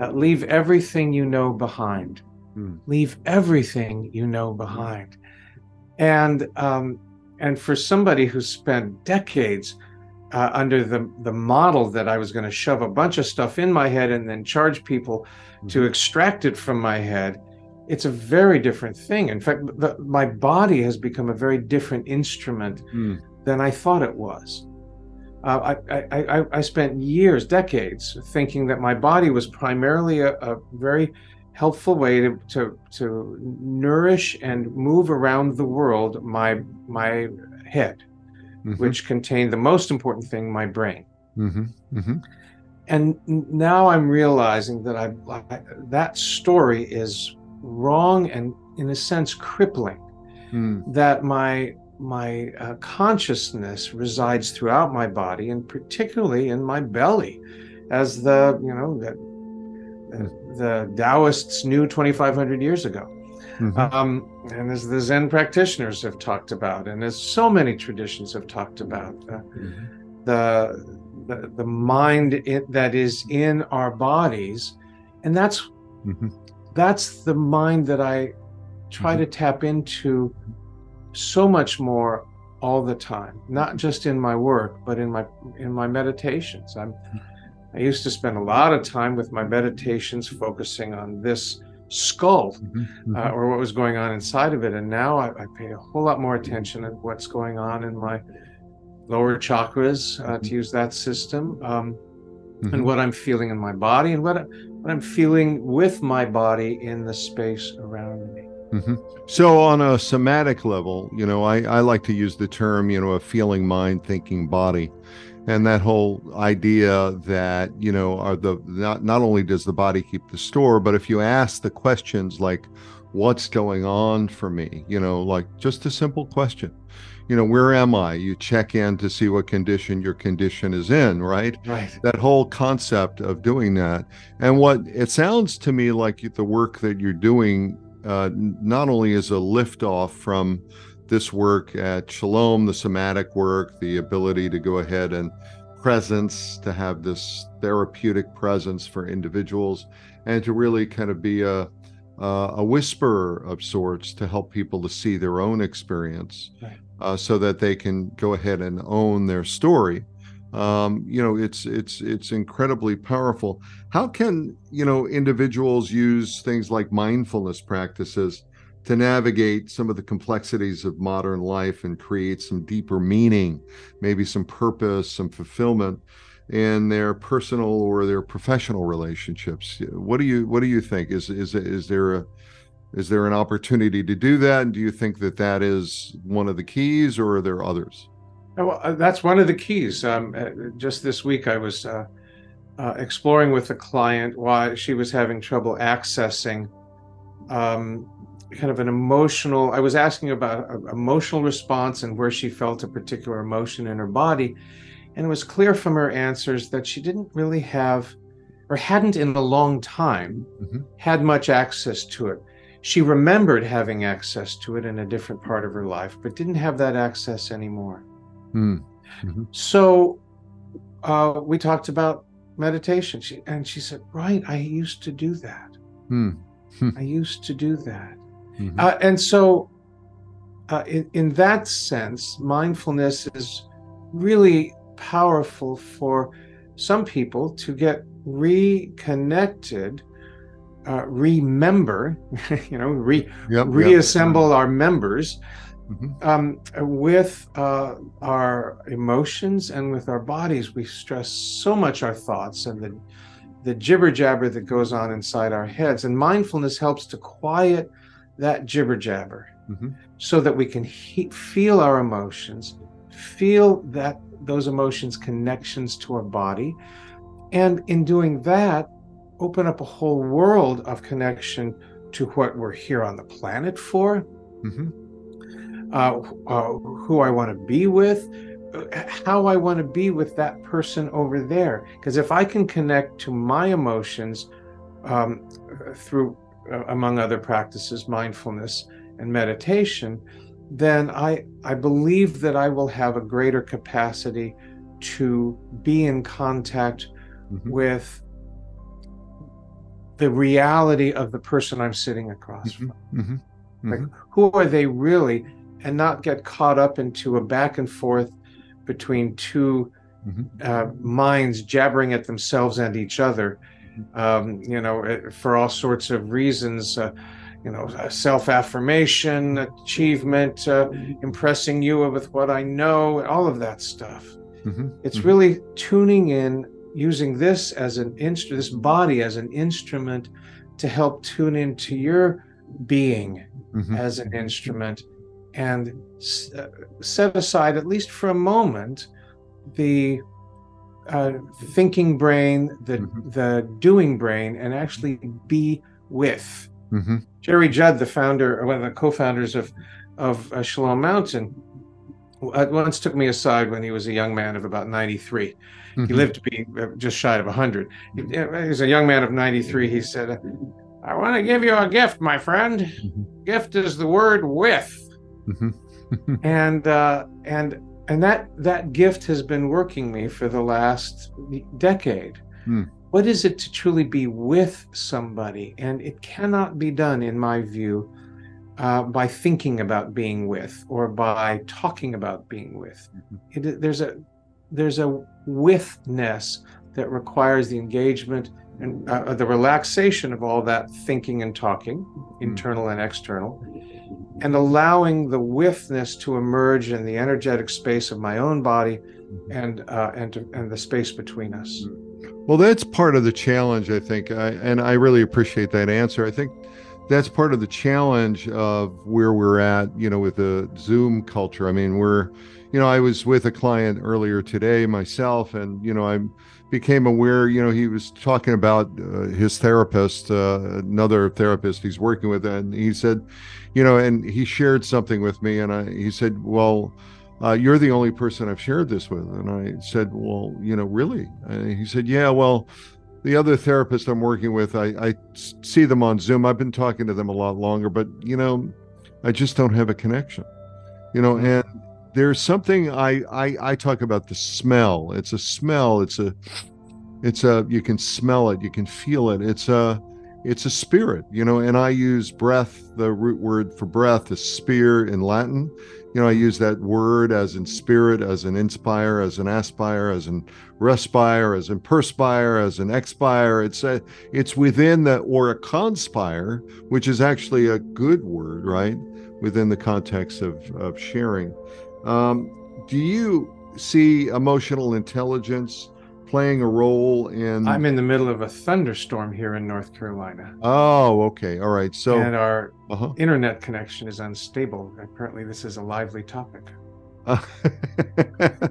uh, leave everything you know behind. Mm. Leave everything you know behind. And um, and for somebody who spent decades uh, under the the model that I was going to shove a bunch of stuff in my head and then charge people mm-hmm. to extract it from my head. It's a very different thing. In fact, the, my body has become a very different instrument mm. than I thought it was. Uh, I, I, I, I, spent years, decades, thinking that my body was primarily a, a very helpful way to, to, to nourish and move around the world my my head mm-hmm. which contained the most important thing, my brain. Mm-hmm. Mm-hmm. And now I'm realizing that I, I, that story is wrong and, in a sense, crippling. Mm. That my my uh, consciousness resides throughout my body, and particularly in my belly, as the you know the, the Taoists knew 2,500 years ago. Mm-hmm. Um, and as the Zen practitioners have talked about, and as so many traditions have talked about, uh, mm-hmm. the, the, the mind it, that is in our bodies, and that's mm-hmm. that's the mind that I try mm-hmm. to tap into so much more all the time, not just in my work, but in my in my meditations. I'm I used to spend a lot of time with my meditations focusing on this skull mm-hmm, mm-hmm. Uh, or what was going on inside of it. And now I, I, pay a whole lot more attention at what's going on in my lower chakras, uh, mm-hmm. to use that system, um, and mm-hmm. what I'm feeling in my body and what, I, what I'm feeling with my body in the space around me. Mm-hmm. So, on a somatic level, you know, I, I like to use the term, you know, a feeling mind, thinking body and that whole idea that you know are the not not only does the body keep the score but if you ask the questions like what's going on for me? You know like just a simple question. You know where am i? You check in to see what condition your condition is in right? Right. That whole concept of doing that. And what it sounds to me like the work that you're doing uh, not only is a liftoff from this work at Shalom, the somatic work, the ability to go ahead and presence, to have this therapeutic presence for individuals, and to really kind of be a uh, a whisperer of sorts to help people to see their own experience, right. uh, so that they can go ahead and own their story. Um, you know, it's it's it's incredibly powerful. How can you know individuals use things like mindfulness practices? To navigate some of the complexities of modern life and create some deeper meaning, maybe some purpose, some fulfillment. in their personal or their professional relationships. What do you what do you think? Is is is there a is there an opportunity to do that? And do you think that that is one of the keys, or are there others? Oh, well, uh, that's one of the keys. Um, uh, just this week, I was uh, uh, exploring with a client why she was having trouble accessing um, kind of an emotional. I was asking about emotional response and where she felt a particular emotion in her body, and it was clear from her answers that she didn't really have, or hadn't in a long time, mm-hmm. had much access to it. She remembered having access to it in a different part of her life, but didn't have that access anymore. Mm. hmm So uh, we talked about meditation. She, and she said, Right, I used to do that. Mm. I used to do that. Mm-hmm. Uh, and so, uh, in, in that sense, mindfulness is really powerful for some people to get reconnected uh, remember, you know, re, yep, reassemble yep. our members mm-hmm. um, with uh, our emotions and with our bodies. We stress so much our thoughts and the the jibber jabber that goes on inside our heads, and mindfulness helps to quiet that jibber jabber, mm-hmm. so that we can he- feel our emotions, feel that those emotions connections to our body, and in doing that open up a whole world of connection to what we're here on the planet for, mm-hmm. uh, uh, who I want to be with, how I want to be with that person over there. Because if I can connect to my emotions um, through, among other practices, mindfulness and meditation, then I, I believe that I will have a greater capacity to be in contact mm-hmm. with the reality of the person I'm sitting across mm-hmm, from. Mm-hmm, mm-hmm. Like, who are they really? And not get caught up into a back and forth between 2 mm-hmm. uh, minds jabbering at themselves and each other, mm-hmm. Um, you know, eh, for all sorts of reasons. Uh, you know, uh, self affirmation, achievement, uh, impressing you with what I know, all of that stuff. Mm-hmm. It's really tuning in using this as an instrument, this body as an instrument to help tune into your being mm-hmm. as an instrument and uh, set aside, at least for a moment, the uh, thinking brain, the mm-hmm. the doing brain, and actually be with. Mm-hmm. Jerry Judd, the founder, or one of the co-founders of of uh, Shalom Mountain, uh, once took me aside when he was a young man of about 93 Mm-hmm. He lived to be uh, just shy of 100. He, he's a young man of 93. He said, I want to give you a gift, my friend. Mm-hmm. Gift is the word with. Mm-hmm. and uh, and and that that gift has been working me for the last decade. Mm. What is it to truly be with somebody? And it cannot be done, in my view, uh, by thinking about being with or by talking about being with. Mm-hmm. It, there's a there's a withness that requires the engagement and uh, the relaxation of all that thinking and talking, hmm. internal and external, and allowing the withness to emerge in the energetic space of my own body and uh, and to, and the space between us. Well, that's part of the challenge, I think, I, and I really appreciate that answer. I think that's part of the challenge of where we're at, you know, with the Zoom culture. I mean, we're you know, I was with a client earlier today myself, and you know, I became aware. You know, he was talking about uh, his therapist, uh, another therapist he's working with, and he said, you know, and he shared something with me, and I, he said, well. Uh, you're the only person I've shared this with. And I said, Well, you know, really? And he said, Yeah, well, the other therapist I'm working with, I, I see them on Zoom. I've been talking to them a lot longer, but, you know, I just don't have a connection. You know, mm-hmm. and there's something I, I I talk about the smell. It's a smell. It's a it's a you can smell it, you can feel it. It's a it's a spirit, you know. And I use breath. The root word for breath is spear in Latin. You know, I use that word as in spirit, as an inspire, as an aspire, as in respire, as in perspire, as an expire. It's a, it's within the or a conspire, which is actually a good word, right? Within the context of of sharing. Um, do you see emotional intelligence playing a role in? I'm in the middle of a thunderstorm here in North Carolina. Oh, okay. All right. So, and our uh-huh. internet connection is unstable. Apparently, this is a lively topic. Uh,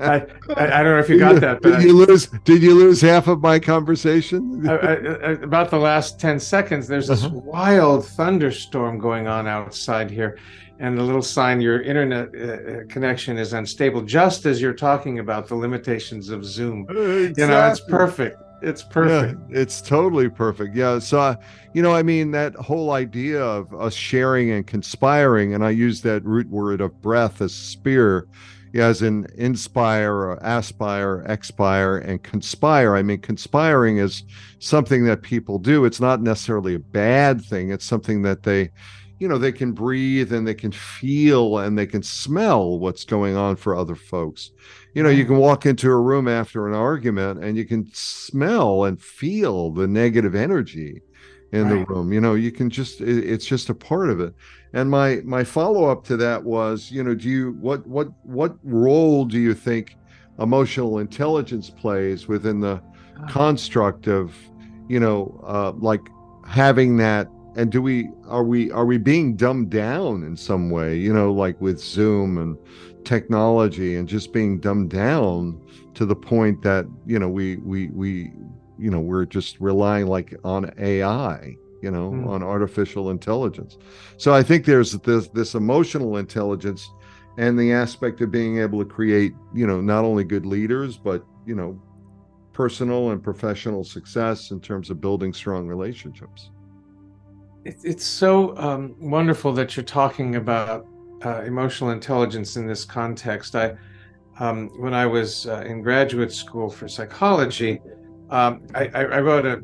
I, I, I, don't know if you got that. But did you lose? Did you lose half of my conversation? about the last ten seconds, there's this uh-huh. wild thunderstorm going on outside here, and the little sign your internet uh, uh, connection is unstable. Just as you're talking about the limitations of Zoom, exactly. you know, it's perfect. It's perfect. Yeah, it's totally perfect. Yeah. So, uh, you know, I mean, that whole idea of us sharing and conspiring, and I use that root word of breath as spear yeah, as in inspire or aspire, expire, and conspire. I mean, conspiring is something that people do. It's not necessarily a bad thing. It's something that they, you know, they can breathe and they can feel and they can smell what's going on for other folks. You know, you can walk into a room after an argument and you can smell and feel the negative energy in right. the room. You know, you can just it's just a part of it. And my my follow up to that was, you know, do you what what what role do you think emotional intelligence plays within the ah. construct of, you know, uh, like having that and do we are we are we being dumbed down in some way you know like with zoom and technology and just being dumbed down to the point that you know we we we you know we're just relying like on ai you know mm. on artificial intelligence so i think there's this this emotional intelligence and the aspect of being able to create you know not only good leaders but you know personal and professional success in terms of building strong relationships it's so um, wonderful that you're talking about uh, emotional intelligence in this context i um, when i was uh, in graduate school for psychology um, I, I, wrote a,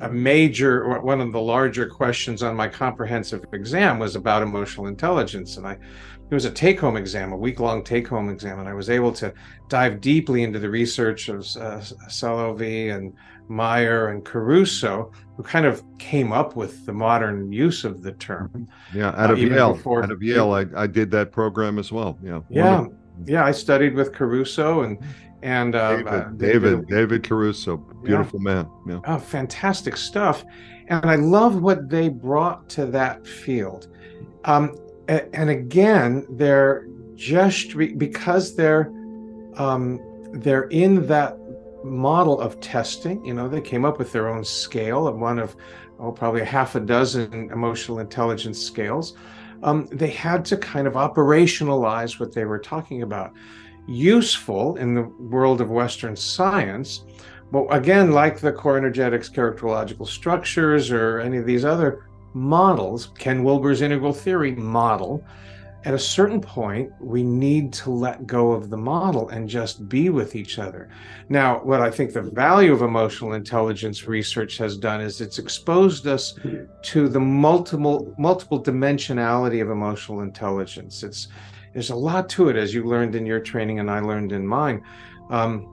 a major, one of the larger questions on my comprehensive exam was about emotional intelligence. And I, it was a take home exam, a week long take home exam. And I was able to dive deeply into the research of uh, Salovey and Mayer and Caruso, who kind of came up with the modern use of the term. Yeah, out uh, of uh, Yale. Before, out of Yale, I, I did that program as well. Yeah. Yeah. Yeah, I studied with Caruso and and uh, David, uh, David, David Caruso, beautiful yeah. man. Yeah. Oh, fantastic stuff. And I love what they brought to that field. Um, and again, they're just re- because they're um, they're in that model of testing. You know, they came up with their own scale of one of oh, probably a half a dozen emotional intelligence scales. Um, they had to kind of operationalize what they were talking about useful in the world of Western science. But again, like the core energetics characterological structures or any of these other models, Ken Wilber's integral theory model, at a certain point, we need to let go of the model and just be with each other. Now, what I think the value of emotional intelligence research has done is it's exposed us to the multiple multiple dimensionality of emotional intelligence. It's there's a lot to it, as you learned in your training and I learned in mine. Um,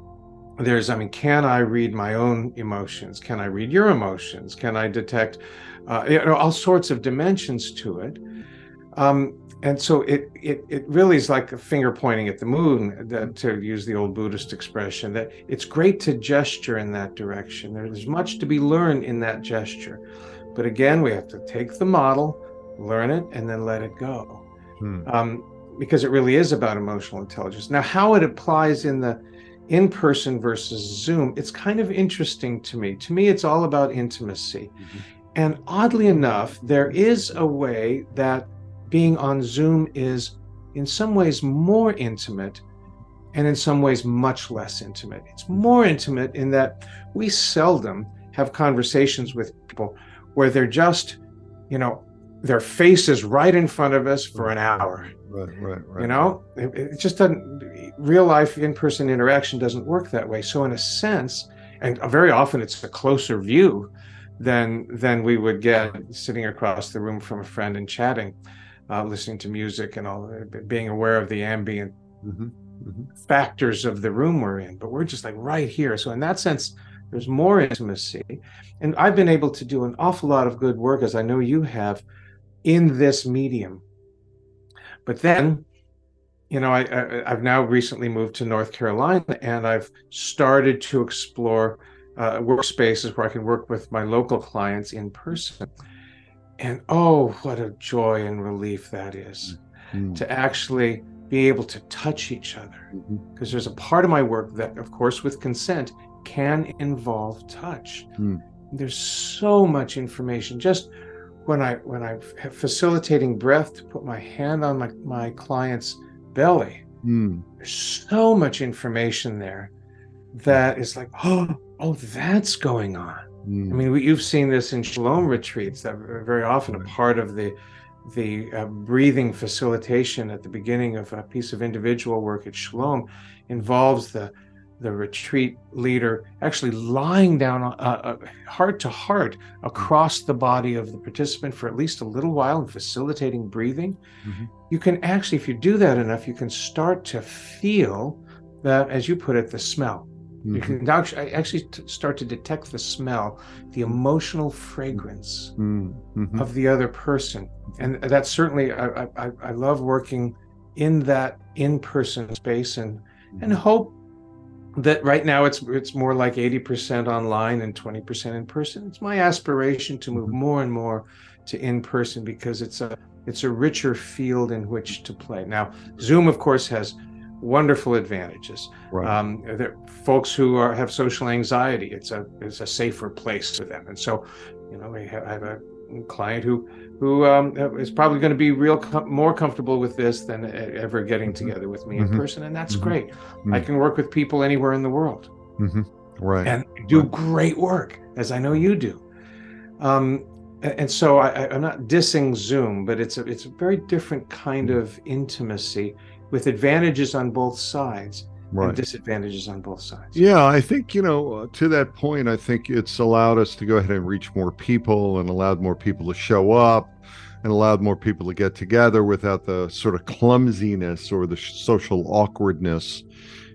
there's, I mean, can I read my own emotions? Can I read your emotions? Can I detect, uh, you know, all sorts of dimensions to it? Um, and so it, it it really is like a finger pointing at the moon, that, to use the old Buddhist expression. That it's great to gesture in that direction. There's much to be learned in that gesture, but again, we have to take the model, learn it, and then let it go. Hmm. Um, because it really is about emotional intelligence. Now, how it applies in the in person versus Zoom, it's kind of interesting to me. To me, it's all about intimacy. Mm-hmm. And oddly enough, there is a way that being on Zoom is in some ways more intimate and in some ways much less intimate. It's more intimate in that we seldom have conversations with people where they're just, you know, their face is right in front of us for an hour Right, right, right. You know, it, it just doesn't, real life in person interaction doesn't work that way. So, in a sense, and very often it's a closer view than than we would get sitting across the room from a friend and chatting, uh, listening to music and all, being aware of the ambient mm-hmm, mm-hmm. factors of the room we're in. But we're just like right here. So in that sense, there's more intimacy, and I've been able to do an awful lot of good work, as I know you have, in this medium but then you know, I, I have now recently moved to North Carolina, and I've started to explore uh, workspaces where I can work with my local clients in person. And oh, what a joy and relief that is mm-hmm. to actually be able to touch each other. Because mm-hmm. there's a part of my work that, of course, with consent, can involve touch. Mm. There's so much information. Just when I when I'm facilitating breath to put my hand on my, my client's belly, mm. there's so much information there that is like, oh, oh, that's going on. Mm. I mean, we, you've seen this in shalom retreats that are very often a part of the the uh, breathing facilitation at the beginning of a piece of individual work at shalom involves the the retreat leader actually lying down uh, uh, heart to heart across the body of the participant for at least a little while and facilitating breathing. Mm-hmm. You can actually, if you do that enough, you can start to feel that, as you put it, the smell. Mm-hmm. You can actually start to detect the smell, the emotional fragrance mm-hmm. of the other person, and that's certainly I, I, I love working in that in-person space and and mm-hmm. hope that right now it's it's more like 80% online and 20% in person. It's my aspiration to move mm-hmm. more and more to in person because it's a it's a richer field in which to play. Now, Zoom of course has wonderful advantages. Right. Um, folks who are, have social anxiety, it's a it's a safer place for them. And so, you know, I have, I have a client who who um, is probably going to be real com- more comfortable with this than ever getting mm-hmm. together with me in mm-hmm. person, and that's mm-hmm. great. Mm-hmm. I can work with people anywhere in the world, mm-hmm. right, and do right. great work, as I know you do. Um, and so I, am not dissing Zoom, but it's a it's a very different kind mm-hmm. of intimacy with advantages on both sides right. and disadvantages on both sides. Yeah, I think, you know, uh, to that point, I think it's allowed us to go ahead and reach more people and allowed more people to show up and allowed more people to get together without the sort of clumsiness or the social awkwardness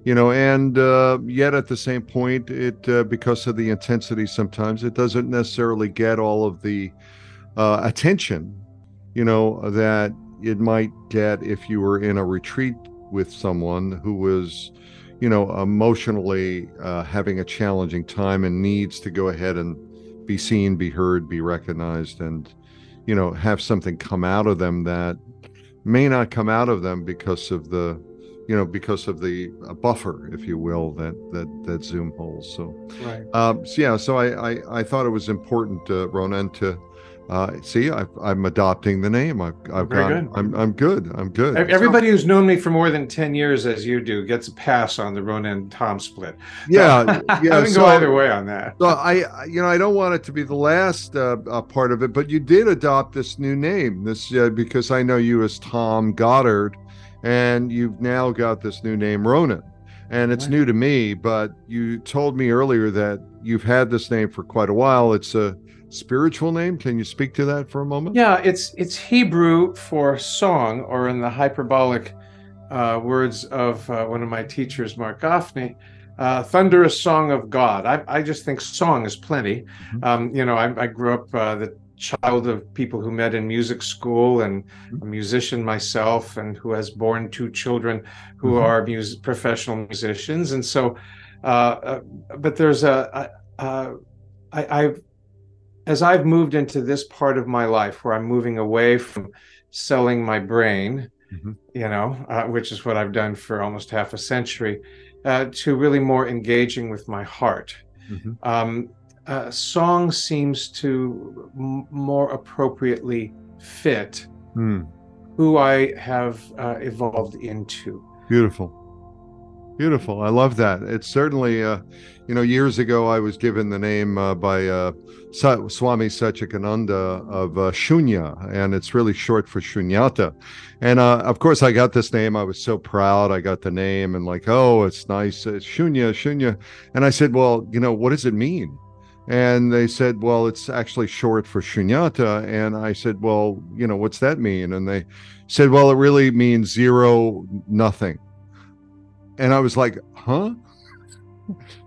you know and uh, yet at the same point it uh, because of the intensity sometimes it doesn't necessarily get all of the uh, attention you know that it might get if you were in a retreat with someone who was you know, emotionally uh, having a challenging time and needs to go ahead and be seen, be heard, be recognized, and, you know, have something come out of them that may not come out of them because of the, you know, because of the uh, buffer, if you will, that that that Zoom holds. So, right. Um, so yeah, so I, I I thought it was important, uh, Ronen, to uh, see, I, am adopting the name. I've, I've got. Good. I'm, I'm good. I'm good. Everybody so, who's known me for more than ten years, as you do, gets a pass on the Ronen Tom split. Yeah, yeah. I can so, go either way on that. So I, you know, I don't want it to be the last uh, uh, part of it, but you did adopt this new name, this uh, because I know you as Tom Goddard, and you've now got this new name, Ronen and it's new to me but you told me earlier that you've had this name for quite a while it's a spiritual name. Can you speak to that for a moment? Yeah, it's it's Hebrew for song, or in the hyperbolic uh, words of uh, one of my teachers, Marc Gafni, uh, thunderous song of God. I, I just think song is plenty. Mm-hmm. Um, you know, I, I grew up uh, the child of people who met in music school and mm-hmm. a musician myself and who has born two children who mm-hmm. are music, professional musicians and so uh, uh, but there's a, a, a I, I've as I've moved into this part of my life where I'm moving away from selling my brain, mm-hmm. you know, uh, which is what I've done for almost half a century, uh, to really more engaging with my heart. Mm-hmm. Um, uh, song seems to m- more appropriately fit mm. who I have uh, evolved into. Beautiful. Beautiful. I love that. It's certainly, uh, you know, years ago I was given the name uh, by uh, Swami Satchidananda of uh, Shunya, and it's really short for Shunyata. And uh, of course, I got this name. I was so proud. I got the name and like, oh, it's nice. It's Shunya, Shunya. And I said, well, you know, what does it mean? And they said, well, it's actually short for Shunyata. And I said, well, you know, what's that mean? And they said, well, it really means zero, nothing and I was like, huh?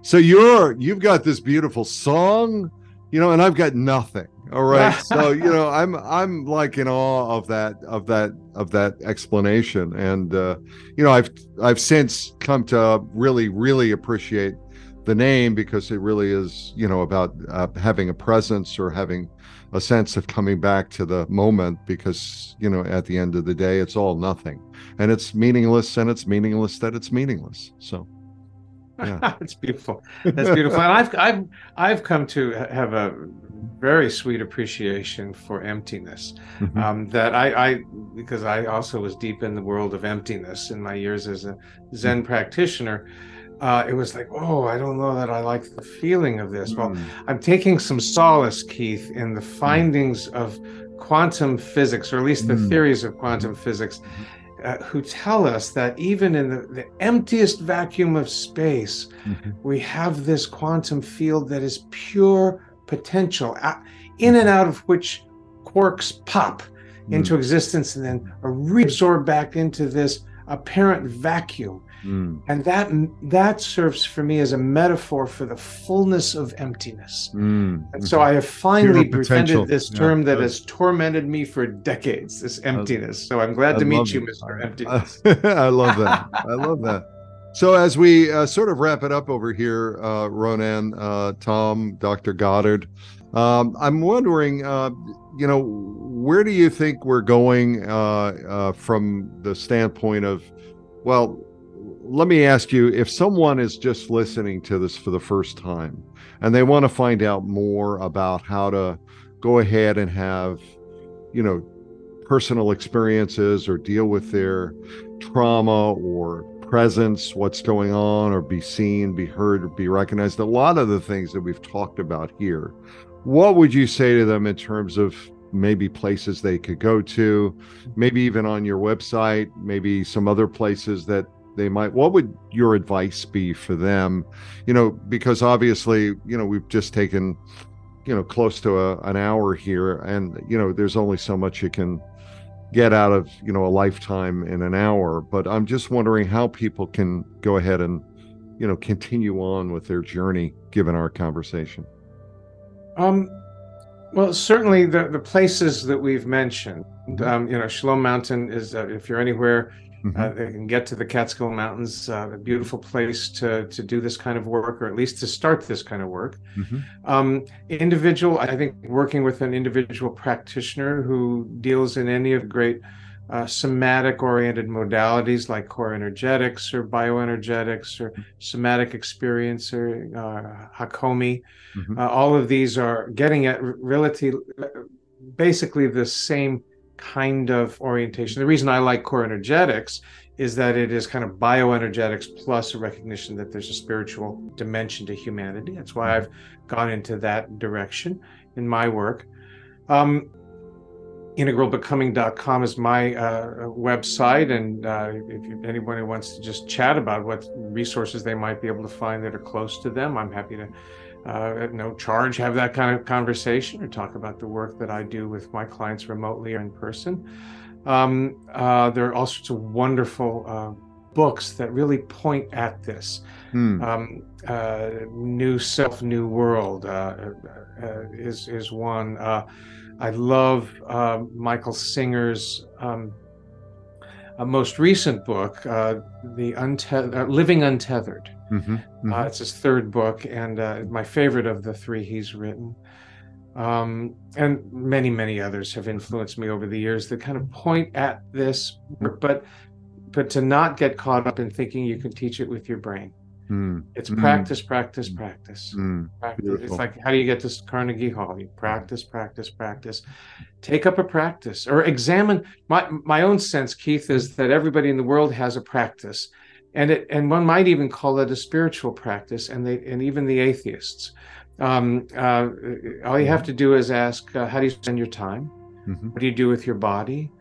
So you're you've got this beautiful song you know, and I've got nothing. All right. so, you know, I'm I'm like in awe of that of that of that explanation. And uh, you know, I've I've since come to really, really appreciate the name because it really is, you know, about uh, having a presence or having a sense of coming back to the moment because, you know, at the end of the day, it's all nothing. And it's meaningless and it's meaningless that it's meaningless. So yeah. it's beautiful. That's beautiful. and I've I've I've come to have a very sweet appreciation for emptiness. Mm-hmm. Um, that I, I because I also was deep in the world of emptiness in my years as a Zen practitioner. Uh, it was like, oh, I don't know that I like the feeling of this. Mm. Well, I'm taking some solace, Keith, in the mm. findings mm. of quantum physics, or at least the mm. theories of quantum physics, mm-hmm uh, who tell us that even in the, the emptiest vacuum of space, mm-hmm. we have this quantum field that is pure potential, in and out of which quarks pop mm-hmm. into existence and then are reabsorbed back into this apparent vacuum. Mm. And that that serves for me as a metaphor for the fullness of emptiness. Mm. And so I have finally befriended this term yeah. that has tormented me for decades, this emptiness. So I'm glad I to meet you, Mr. Emptiness. I love that. I love that. So as we uh, sort of wrap it up over here, uh, Ronen, uh, Tom, Dr. Goddard, um, I'm wondering, uh, you know, where do you think we're going uh, uh, from the standpoint of, well, let me ask you if someone is just listening to this for the first time and they want to find out more about how to go ahead and have, you know, personal experiences or deal with their trauma or presence, what's going on, or be seen, be heard, be recognized, a lot of the things that we've talked about here. What would you say to them in terms of maybe places they could go to, maybe even on your website, maybe some other places that they might what would your advice be for them? You know because obviously you know we've just taken you know close to a, an hour here and you know there's only so much you can get out of you know a lifetime in an hour. But i'm just wondering how people can go ahead and you know continue on with their journey given our conversation. Um well certainly the the places that we've mentioned mm-hmm. um, you know Shalom Mountain is uh, if you're anywhere Mm-hmm. Uh, they can get to the Catskill Mountains, uh, a beautiful place to to do this kind of work, or at least to start this kind of work. Mm-hmm. Um, individual, I think, working with an individual practitioner who deals in any of the great uh, somatic-oriented modalities like core energetics or bioenergetics or somatic experience or uh, Hakomi. Mm-hmm. Uh, all of these are getting at relative, basically the same kind of orientation. The reason I like core energetics is that it is kind of bioenergetics plus a recognition that there's a spiritual dimension to humanity. That's why I've gone into that direction in my work. Um, integralbecoming.com is my uh, website and uh, if anyone who wants to just chat about what resources they might be able to find that are close to them i'm happy to uh, at no charge have that kind of conversation or talk about the work that I do with my clients remotely or in person. Um, uh, there are all sorts of wonderful uh, books that really point at this. Hmm. Um, uh, new Self, New World uh, uh, is, is one. I love Michael Singer's. Um, most recent book, the Unte- Living Untethered, Mm-hmm, mm-hmm. Uh, it's his third book and uh, my favorite of the three he's written. Um, and many, many others have influenced me over the years that kind of point at this, but but to not get caught up in thinking you can teach it with your brain. Mm. It's mm. practice, practice, practice. Mm. practice. It's like how do you get to Carnegie Hall? You practice, practice, practice. Take up a practice or examine. My my own sense, Keith, is that everybody in the world has a practice and it and one might even call it a spiritual practice and they and even the atheists. Um, uh, all you have to do is ask uh, how do you spend your time? Mm-hmm. what do you do with your body?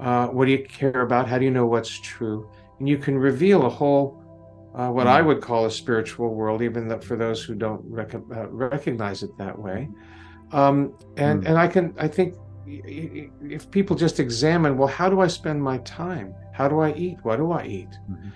Uh, what do you care about? How do you know what's true? And you can reveal a whole uh, what mm-hmm. i would call a spiritual world even for those who don't rec- uh, recognize it that way. Um, and mm-hmm. and i can i think if people just examine well how do i spend my time? How do i eat? What do i eat? Mm-hmm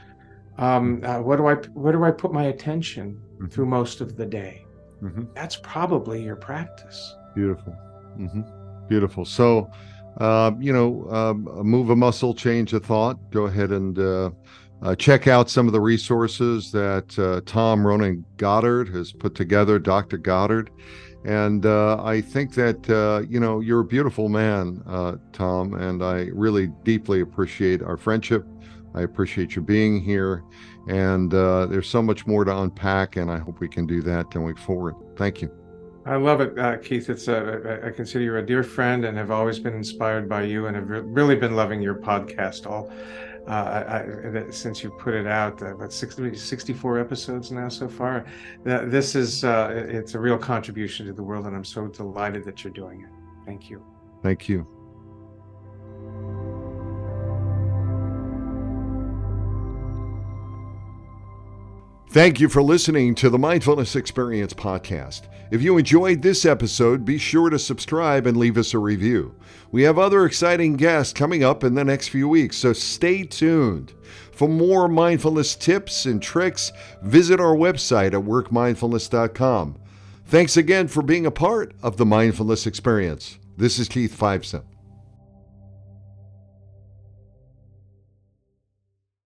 um, uh, what do I where do I put my attention mm-hmm. through most of the day? mm-hmm. that's probably your practice. Beautiful. Mm-hmm. Beautiful. So, uh, you know, um, move a muscle, change a thought. Go ahead and uh, uh, check out some of the resources that uh, Tom Ronen Goddard has put together, Dr. Goddard. And uh, I think that, uh, you know, you're a beautiful man, Tom, and I really deeply appreciate our friendship. I appreciate you being here. And there's so much more to unpack, and I hope we can do that going forward. Thank you. I love it, uh, Keith. It's a, I consider you a dear friend and have always been inspired by you and have really been loving your podcast all uh, I, since you put it out. Uh, about 60, 64 episodes now so far. this is uh, it's a real contribution to the world, and I'm so delighted that you're doing it. Thank you. Thank you. Thank you for listening to the Mindfulness Experience podcast. If you enjoyed this episode, be sure to subscribe and leave us a review. We have other exciting guests coming up in the next few weeks, so stay tuned. For more mindfulness tips and tricks, visit our website at workmindfulness.com. Thanks again for being a part of the Mindfulness Experience. This is Keith Fiveson.